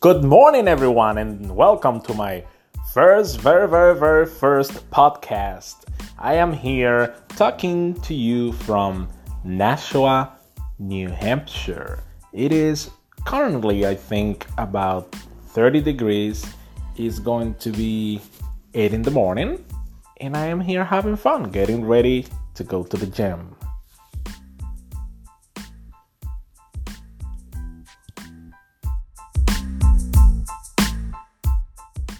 Good morning, everyone, and welcome to my first, very, very, very first podcast. I am here talking to you from Nashua, New Hampshire. It is currently, I think, about 30 degrees. It's going to be 8 in the morning, and I am here having fun, getting ready to go to the gym.